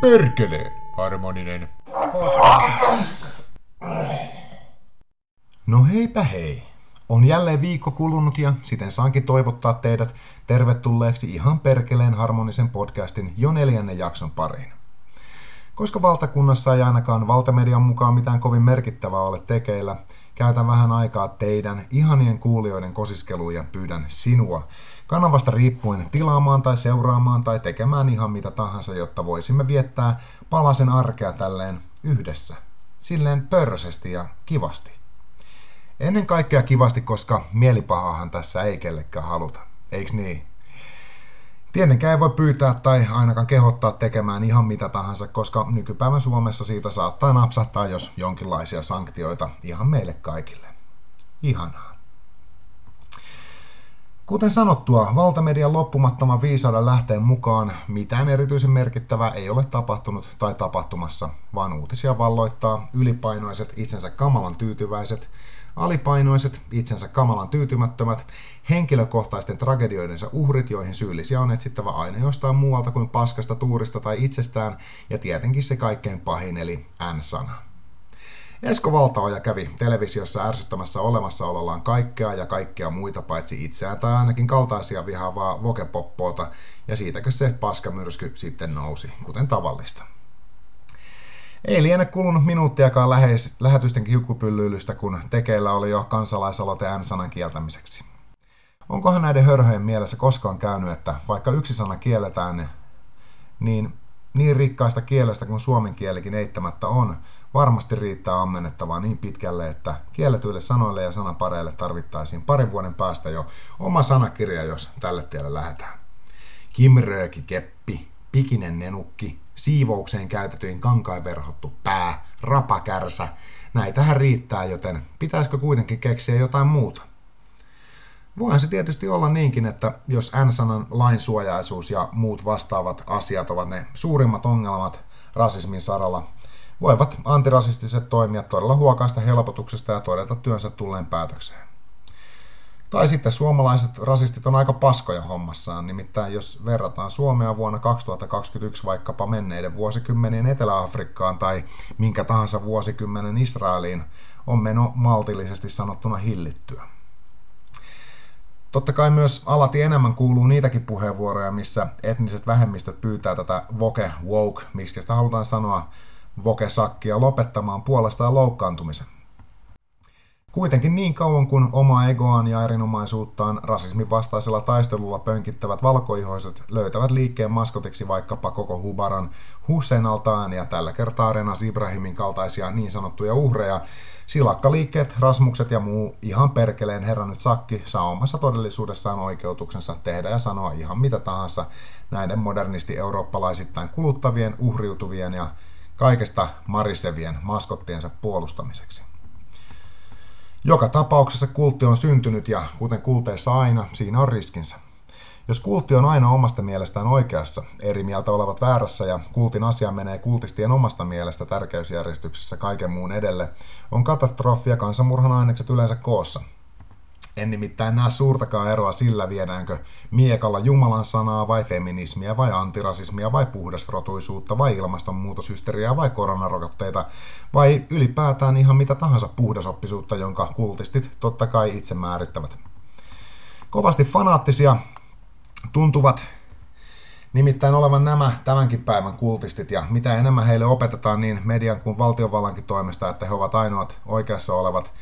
Perkele, harmoninen. No heipä hei. On jälleen viikko kulunut ja siten saankin toivottaa teidät tervetulleeksi ihan perkeleen harmonisen podcastin jo neljännen jakson pariin. Koska valtakunnassa ei ainakaan valtamedian mukaan mitään kovin merkittävää ole tekeillä, käytän vähän aikaa teidän ihanien kuulijoiden kosiskeluun ja pyydän sinua kanavasta riippuen tilaamaan tai seuraamaan tai tekemään ihan mitä tahansa, jotta voisimme viettää palasen arkea tälleen yhdessä. Silleen pörrösesti ja kivasti. Ennen kaikkea kivasti, koska mielipahahan tässä ei kellekään haluta. Eiks niin? Tietenkään ei voi pyytää tai ainakaan kehottaa tekemään ihan mitä tahansa, koska nykypäivän Suomessa siitä saattaa napsahtaa jos jonkinlaisia sanktioita ihan meille kaikille. Ihanaa. Kuten sanottua, valtamedian loppumattoman viisauden lähteen mukaan mitään erityisen merkittävää ei ole tapahtunut tai tapahtumassa, vaan uutisia valloittaa ylipainoiset, itsensä kamalan tyytyväiset, alipainoiset, itsensä kamalan tyytymättömät, henkilökohtaisten tragedioidensa uhrit, joihin syyllisiä on etsittävä aina jostain muualta kuin paskasta tuurista tai itsestään, ja tietenkin se kaikkein pahin eli N-sana. Esko Valtaoja kävi televisiossa ärsyttämässä olemassaolollaan kaikkea ja kaikkea muita paitsi itseään tai ainakin kaltaisia vihaavaa vokepoppoota, ja siitäkö se paskamyrsky sitten nousi, kuten tavallista. Ei liene kulunut minuuttiakaan läheis, lähetysten kiukkupyllyilystä, kun tekeillä oli jo kansalaisaloite N-sanan kieltämiseksi. Onkohan näiden hörhöjen mielessä koskaan käynyt, että vaikka yksi sana kielletään, niin niin rikkaista kielestä kuin suomen kielikin eittämättä on, varmasti riittää ammennettavaa niin pitkälle, että kielletyille sanoille ja sanapareille tarvittaisiin parin vuoden päästä jo oma sanakirja, jos tälle tielle lähdetään. Kimrööki keppi, pikinen nenukki, siivoukseen käytetyin kankain verhottu pää, rapakärsä, näitähän riittää, joten pitäisikö kuitenkin keksiä jotain muuta? Voihan se tietysti olla niinkin, että jos N-sanan lainsuojaisuus ja muut vastaavat asiat ovat ne suurimmat ongelmat rasismin saralla, voivat antirasistiset toimijat todella huokaista helpotuksesta ja todeta työnsä tulleen päätökseen. Tai sitten suomalaiset rasistit on aika paskoja hommassaan, nimittäin jos verrataan Suomea vuonna 2021 vaikkapa menneiden vuosikymmenien Etelä-Afrikkaan tai minkä tahansa vuosikymmenen Israeliin, on meno maltillisesti sanottuna hillittyä. Totta kai myös alati enemmän kuuluu niitäkin puheenvuoroja, missä etniset vähemmistöt pyytää tätä voke woke, miksi sitä halutaan sanoa voke-sakkia lopettamaan puolestaan loukkaantumisen. Kuitenkin niin kauan kuin oma egoaan ja erinomaisuuttaan rasismin vastaisella taistelulla pönkittävät valkoihoiset löytävät liikkeen maskotiksi vaikkapa koko Hubaran Hussein altaan ja tällä kertaa Renas Ibrahimin kaltaisia niin sanottuja uhreja, silakkaliikkeet, rasmukset ja muu ihan perkeleen herännyt sakki saa omassa todellisuudessaan oikeutuksensa tehdä ja sanoa ihan mitä tahansa näiden modernisti eurooppalaisittain kuluttavien, uhriutuvien ja kaikesta marisevien maskottiensa puolustamiseksi. Joka tapauksessa kultti on syntynyt ja kuten kulteissa aina, siinä on riskinsä. Jos kultti on aina omasta mielestään oikeassa, eri mieltä olevat väärässä ja kultin asia menee kultistien omasta mielestä tärkeysjärjestyksessä kaiken muun edelle, on katastrofi ja kansanmurhan ainekset yleensä koossa – en nimittäin näe suurtakaan eroa sillä, viedäänkö miekalla Jumalan sanaa vai feminismiä vai antirasismia vai puhdasrotuisuutta vai ilmastonmuutoshysteriaa vai koronarokotteita vai ylipäätään ihan mitä tahansa puhdasoppisuutta, jonka kultistit totta kai itse määrittävät. Kovasti fanaattisia tuntuvat nimittäin olevan nämä tämänkin päivän kultistit ja mitä enemmän heille opetetaan niin median kuin valtiovallankin toimesta, että he ovat ainoat oikeassa olevat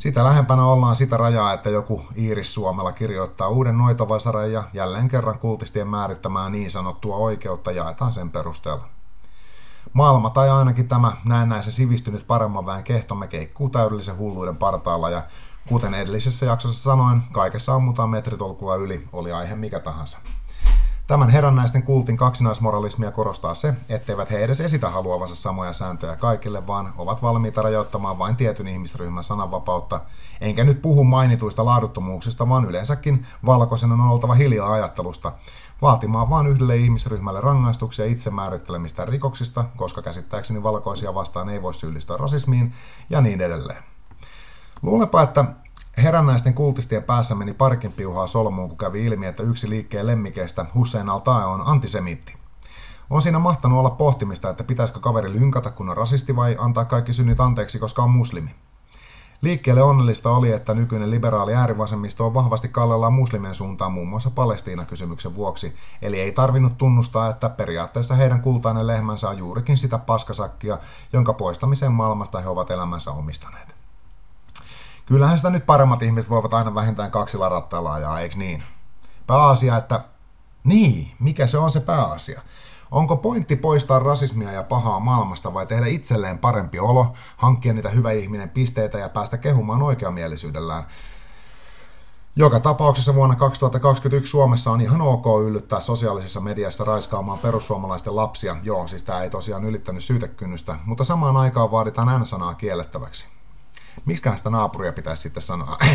sitä lähempänä ollaan sitä rajaa, että joku Iiris Suomella kirjoittaa uuden noitavasaran ja jälleen kerran kultistien määrittämää niin sanottua oikeutta jaetaan sen perusteella. Maailma tai ainakin tämä näennäisen sivistynyt paremman väen kehtomme keikkuu täydellisen hulluuden partaalla ja kuten edellisessä jaksossa sanoin, kaikessa ammutaan metritolkulla yli, oli aihe mikä tahansa. Tämän herännäisten kultin kaksinaismoralismia korostaa se, etteivät he edes esitä haluavansa samoja sääntöjä kaikille, vaan ovat valmiita rajoittamaan vain tietyn ihmisryhmän sananvapautta. Enkä nyt puhu mainituista laaduttomuuksista, vaan yleensäkin valkoisen on oltava hiljaa ajattelusta, vaatimaan vain yhdelle ihmisryhmälle rangaistuksia itsemäärittelemistä rikoksista, koska käsittääkseni valkoisia vastaan ei voi syyllistyä rasismiin ja niin edelleen. Luulepa, että Herännäisten kultistien päässä meni parikin piuhaa solmuun, kun kävi ilmi, että yksi liikkeen lemmikeistä, Hussein al on antisemitti. On siinä mahtanut olla pohtimista, että pitäisikö kaveri lynkata, kun on rasisti vai antaa kaikki synnit anteeksi, koska on muslimi. Liikkeelle onnellista oli, että nykyinen liberaali äärivasemmisto on vahvasti kallellaan muslimien suuntaan muun muassa Palestiina-kysymyksen vuoksi, eli ei tarvinnut tunnustaa, että periaatteessa heidän kultainen lehmänsä on juurikin sitä paskasakkia, jonka poistamiseen maailmasta he ovat elämänsä omistaneet. Kyllähän sitä nyt paremmat ihmiset voivat aina vähintään kaksilla rattailla ajaa, eikö niin? Pääasia, että niin, mikä se on se pääasia? Onko pointti poistaa rasismia ja pahaa maailmasta vai tehdä itselleen parempi olo, hankkia niitä hyvä ihminen pisteitä ja päästä kehumaan oikeamielisyydellään? Joka tapauksessa vuonna 2021 Suomessa on ihan ok yllyttää sosiaalisessa mediassa raiskaamaan perussuomalaisten lapsia. Joo, siis tämä ei tosiaan ylittänyt syytekynnystä, mutta samaan aikaan vaaditaan N-sanaa kiellettäväksi. Miksiköhän sitä naapuria pitäisi sitten sanoa?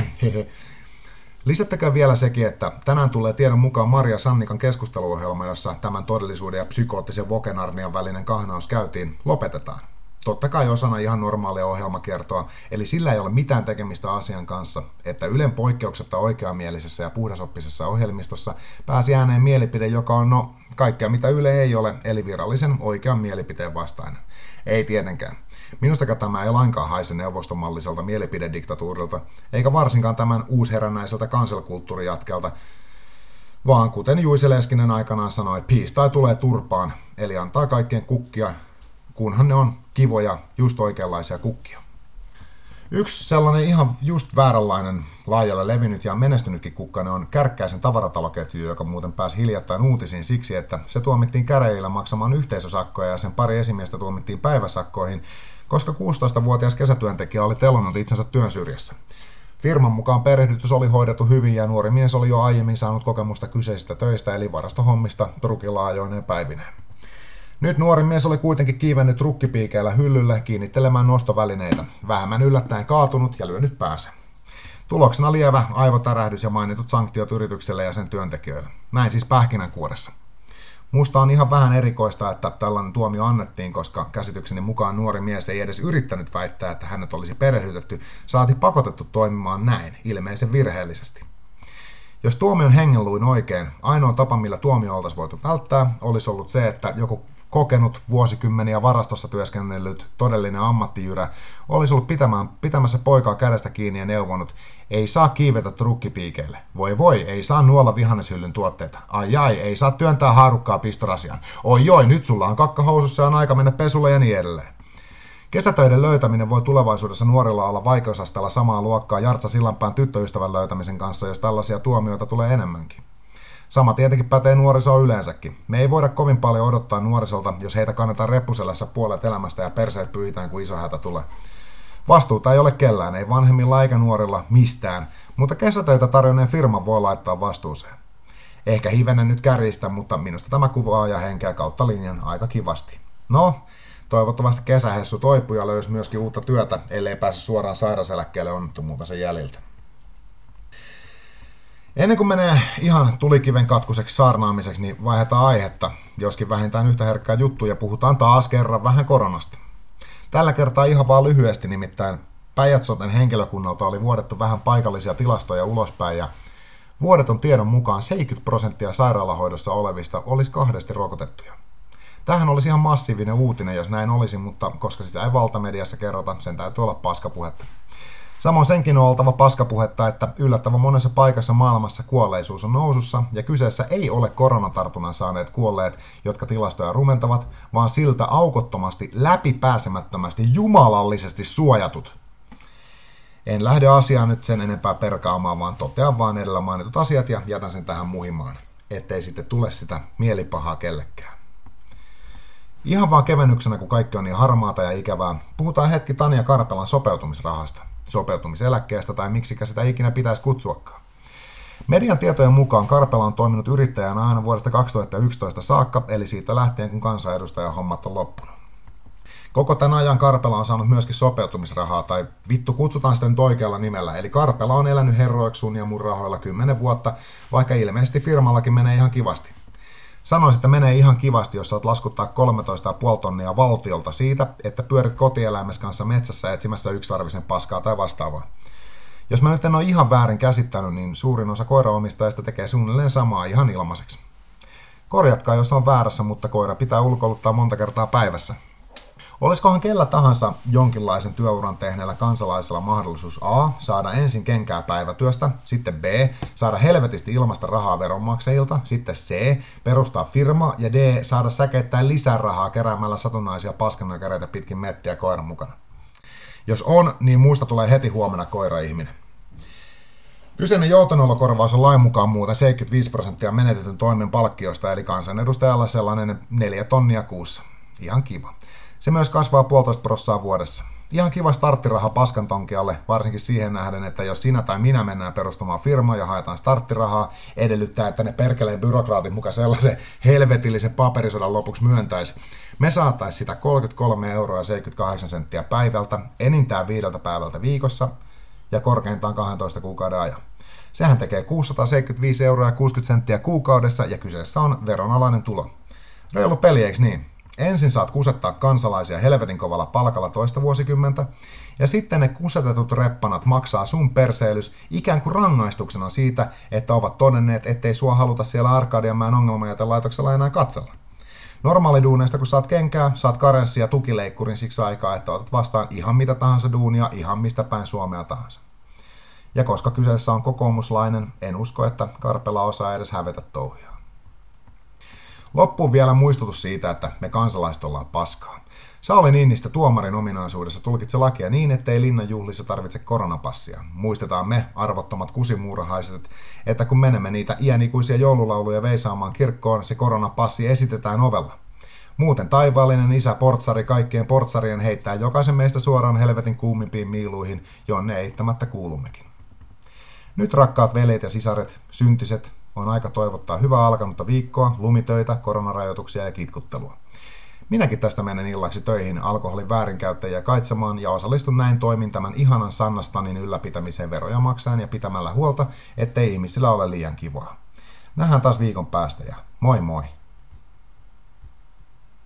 Lisättäkää vielä sekin, että tänään tulee tiedon mukaan Maria Sannikan keskusteluohjelma, jossa tämän todellisuuden ja psykoottisen vokenarnian välinen kahnaus käytiin, lopetetaan. Totta kai osana ihan normaalia ohjelmakiertoa, eli sillä ei ole mitään tekemistä asian kanssa, että Ylen poikkeuksetta oikeamielisessä ja puhdasoppisessa ohjelmistossa pääsi ääneen mielipide, joka on no kaikkea mitä Yle ei ole, eli virallisen oikean mielipiteen vastainen. Ei tietenkään. Minusta tämä ei lainkaan haise neuvostomalliselta mielipidediktatuurilta, eikä varsinkaan tämän uusherännäiseltä kanselkulttuurijatkelta, vaan kuten Juise Leskinen aikanaan sanoi, piistai tulee turpaan, eli antaa kaikkien kukkia, kunhan ne on kivoja, just oikeanlaisia kukkia. Yksi sellainen ihan just vääränlainen, laajalle levinnyt ja menestynytkin kukkainen on Kärkkäisen tavarataloketju, joka muuten pääsi hiljattain uutisiin siksi, että se tuomittiin käreillä maksamaan yhteisösakkoja ja sen pari esimiestä tuomittiin päiväsakkoihin, koska 16-vuotias kesätyöntekijä oli telonnut itsensä työn syrjässä. Firman mukaan perehdytys oli hoidettu hyvin ja nuori mies oli jo aiemmin saanut kokemusta kyseisistä töistä eli varastohommista trukilaajoineen päivineen. Nyt nuori mies oli kuitenkin kiivennyt rukkipiikeillä hyllylle kiinnittelemään nostovälineitä, vähemmän yllättäen kaatunut ja lyönyt päänsä. Tuloksena lievä aivotärähdys ja mainitut sanktiot yritykselle ja sen työntekijöille. Näin siis pähkinänkuoressa. Musta on ihan vähän erikoista, että tällainen tuomio annettiin, koska käsitykseni mukaan nuori mies ei edes yrittänyt väittää, että hänet olisi perehdytetty, saati pakotettu toimimaan näin, ilmeisen virheellisesti. Jos tuomion hengen luin oikein, ainoa tapa, millä tuomio oltaisiin voitu välttää, olisi ollut se, että joku kokenut vuosikymmeniä varastossa työskennellyt todellinen ammattijyrä olisi ollut pitämään, pitämässä poikaa kädestä kiinni ja neuvonut, ei saa kiivetä trukkipiikeille. Voi voi, ei saa nuolla vihanneshyllyn tuotteita. Ai ai, ei saa työntää haarukkaa pistorasiaan. Oi joi, nyt sulla on kakkahousussa ja on aika mennä pesulle ja niin edelleen. Kesätöiden löytäminen voi tulevaisuudessa nuorilla olla vaikeusasteella samaa luokkaa Jartsa Sillanpään tyttöystävän löytämisen kanssa, jos tällaisia tuomioita tulee enemmänkin. Sama tietenkin pätee nuorisoon yleensäkin. Me ei voida kovin paljon odottaa nuorisolta, jos heitä kannetaan reppuselässä puolet elämästä ja perseet pyyhitään, kun iso hätä tulee. Vastuuta ei ole kellään, ei vanhemmilla eikä nuorilla mistään, mutta kesätöitä tarjonneen firman voi laittaa vastuuseen. Ehkä hivenen nyt kärjistä, mutta minusta tämä kuvaa ja henkeä kautta linjan aika kivasti. No, Toivottavasti kesähessu toipui ja löysi myöskin uutta työtä, ellei pääse suoraan sairaseläkkeelle onnettomuutta sen jäljiltä. Ennen kuin menee ihan tulikiven katkuseksi saarnaamiseksi, niin vaihdetaan aihetta, joskin vähintään yhtä herkkää juttuja ja puhutaan taas kerran vähän koronasta. Tällä kertaa ihan vaan lyhyesti, nimittäin Päijät-Soten henkilökunnalta oli vuodettu vähän paikallisia tilastoja ulospäin ja vuodeton tiedon mukaan 70 prosenttia sairaalahoidossa olevista olisi kahdesti rokotettuja. Tähän olisi ihan massiivinen uutinen, jos näin olisi, mutta koska sitä ei valtamediassa kerrota, sen täytyy olla paskapuhetta. Samoin senkin on oltava paskapuhetta, että yllättävän monessa paikassa maailmassa kuolleisuus on nousussa, ja kyseessä ei ole koronatartunnan saaneet kuolleet, jotka tilastoja rumentavat, vaan siltä aukottomasti, läpipääsemättömästi, jumalallisesti suojatut. En lähde asiaan nyt sen enempää perkaamaan, vaan totean vaan edellä mainitut asiat ja jätän sen tähän muhimaan, ettei sitten tule sitä mielipahaa kellekään. Ihan vaan kevennyksenä, kun kaikki on niin harmaata ja ikävää, puhutaan hetki Tania Karpelan sopeutumisrahasta, sopeutumiseläkkeestä tai miksikä sitä ikinä pitäisi kutsuakaan. Median tietojen mukaan Karpela on toiminut yrittäjänä aina vuodesta 2011 saakka, eli siitä lähtien kun kansanedustajan hommat on loppunut. Koko tämän ajan Karpela on saanut myöskin sopeutumisrahaa, tai vittu kutsutaan sitä nyt oikealla nimellä, eli Karpela on elänyt herroiksun ja mun rahoilla 10 vuotta, vaikka ilmeisesti firmallakin menee ihan kivasti. Sanoisin, että menee ihan kivasti, jos saat laskuttaa 13,5 tonnia valtiolta siitä, että pyörit kotieläimes kanssa metsässä etsimässä yksarvisen paskaa tai vastaavaa. Jos mä nyt en ole ihan väärin käsittänyt, niin suurin osa koiraomistajista tekee suunnilleen samaa ihan ilmaiseksi. Korjatkaa, jos on väärässä, mutta koira pitää ulkoiluttaa monta kertaa päivässä. Olisikohan kellä tahansa jonkinlaisen työuran tehneellä kansalaisella mahdollisuus A. saada ensin kenkää päivätyöstä, sitten B. saada helvetisti ilmasta rahaa veronmaksajilta, sitten C. perustaa firma ja D. saada säkeittää lisää rahaa keräämällä satunnaisia paskanakäreitä pitkin mettiä koiran mukana. Jos on, niin muista tulee heti huomenna koira-ihminen. Kyseinen joutenolokorvaus on lain mukaan muuten 75 prosenttia menetetyn toimen palkkiosta, eli kansanedustajalla sellainen neljä tonnia kuussa. Ihan kiva. Se myös kasvaa puolitoista prossaa vuodessa. Ihan kiva starttiraha paskantonkialle, varsinkin siihen nähden, että jos sinä tai minä mennään perustamaan firmaa ja haetaan starttirahaa, edellyttää, että ne perkeleen byrokraatit mukaan sellaisen helvetillisen paperisodan lopuksi myöntäisi. Me saattaisi sitä 33 euroa 78 senttiä päivältä, enintään viideltä päivältä viikossa ja korkeintaan 12 kuukauden ajan. Sehän tekee 675 euroa 60 senttiä kuukaudessa ja kyseessä on veronalainen tulo. Reilu peli, eikö niin? Ensin saat kusettaa kansalaisia helvetin kovalla palkalla toista vuosikymmentä, ja sitten ne kusetetut reppanat maksaa sun perseilys ikään kuin rangaistuksena siitä, että ovat todenneet, ettei sua haluta siellä Arkadianmäen ongelmajätelaitoksella enää katsella. Normaaliduuneista, kun saat kenkää, saat karenssi ja tukileikkurin siksi aikaa, että otat vastaan ihan mitä tahansa duunia, ihan mistä päin Suomea tahansa. Ja koska kyseessä on kokoomuslainen, en usko, että Karpela osaa edes hävetä touhia. Loppuun vielä muistutus siitä, että me kansalaiset ollaan paskaa. Sauli Niinistä tuomarin ominaisuudessa tulkitse lakia niin, ettei linnan juhlissa tarvitse koronapassia. Muistetaan me, arvottomat kusimuurahaiset, että kun menemme niitä iänikuisia joululauluja veisaamaan kirkkoon, se koronapassi esitetään ovella. Muuten taivaallinen isä portsari kaikkien portsarien heittää jokaisen meistä suoraan helvetin kuumimpiin miiluihin, jonne eittämättä kuulummekin. Nyt rakkaat veljet ja sisaret, syntiset, on aika toivottaa hyvää alkanutta viikkoa, lumitöitä, koronarajoituksia ja kitkuttelua. Minäkin tästä menen illaksi töihin alkoholin väärinkäyttäjiä kaitsemaan ja osallistun näin toimin tämän ihanan Sannastanin ylläpitämiseen veroja maksaen ja pitämällä huolta, ettei ihmisillä ole liian kivaa. Nähdään taas viikon päästä ja moi moi!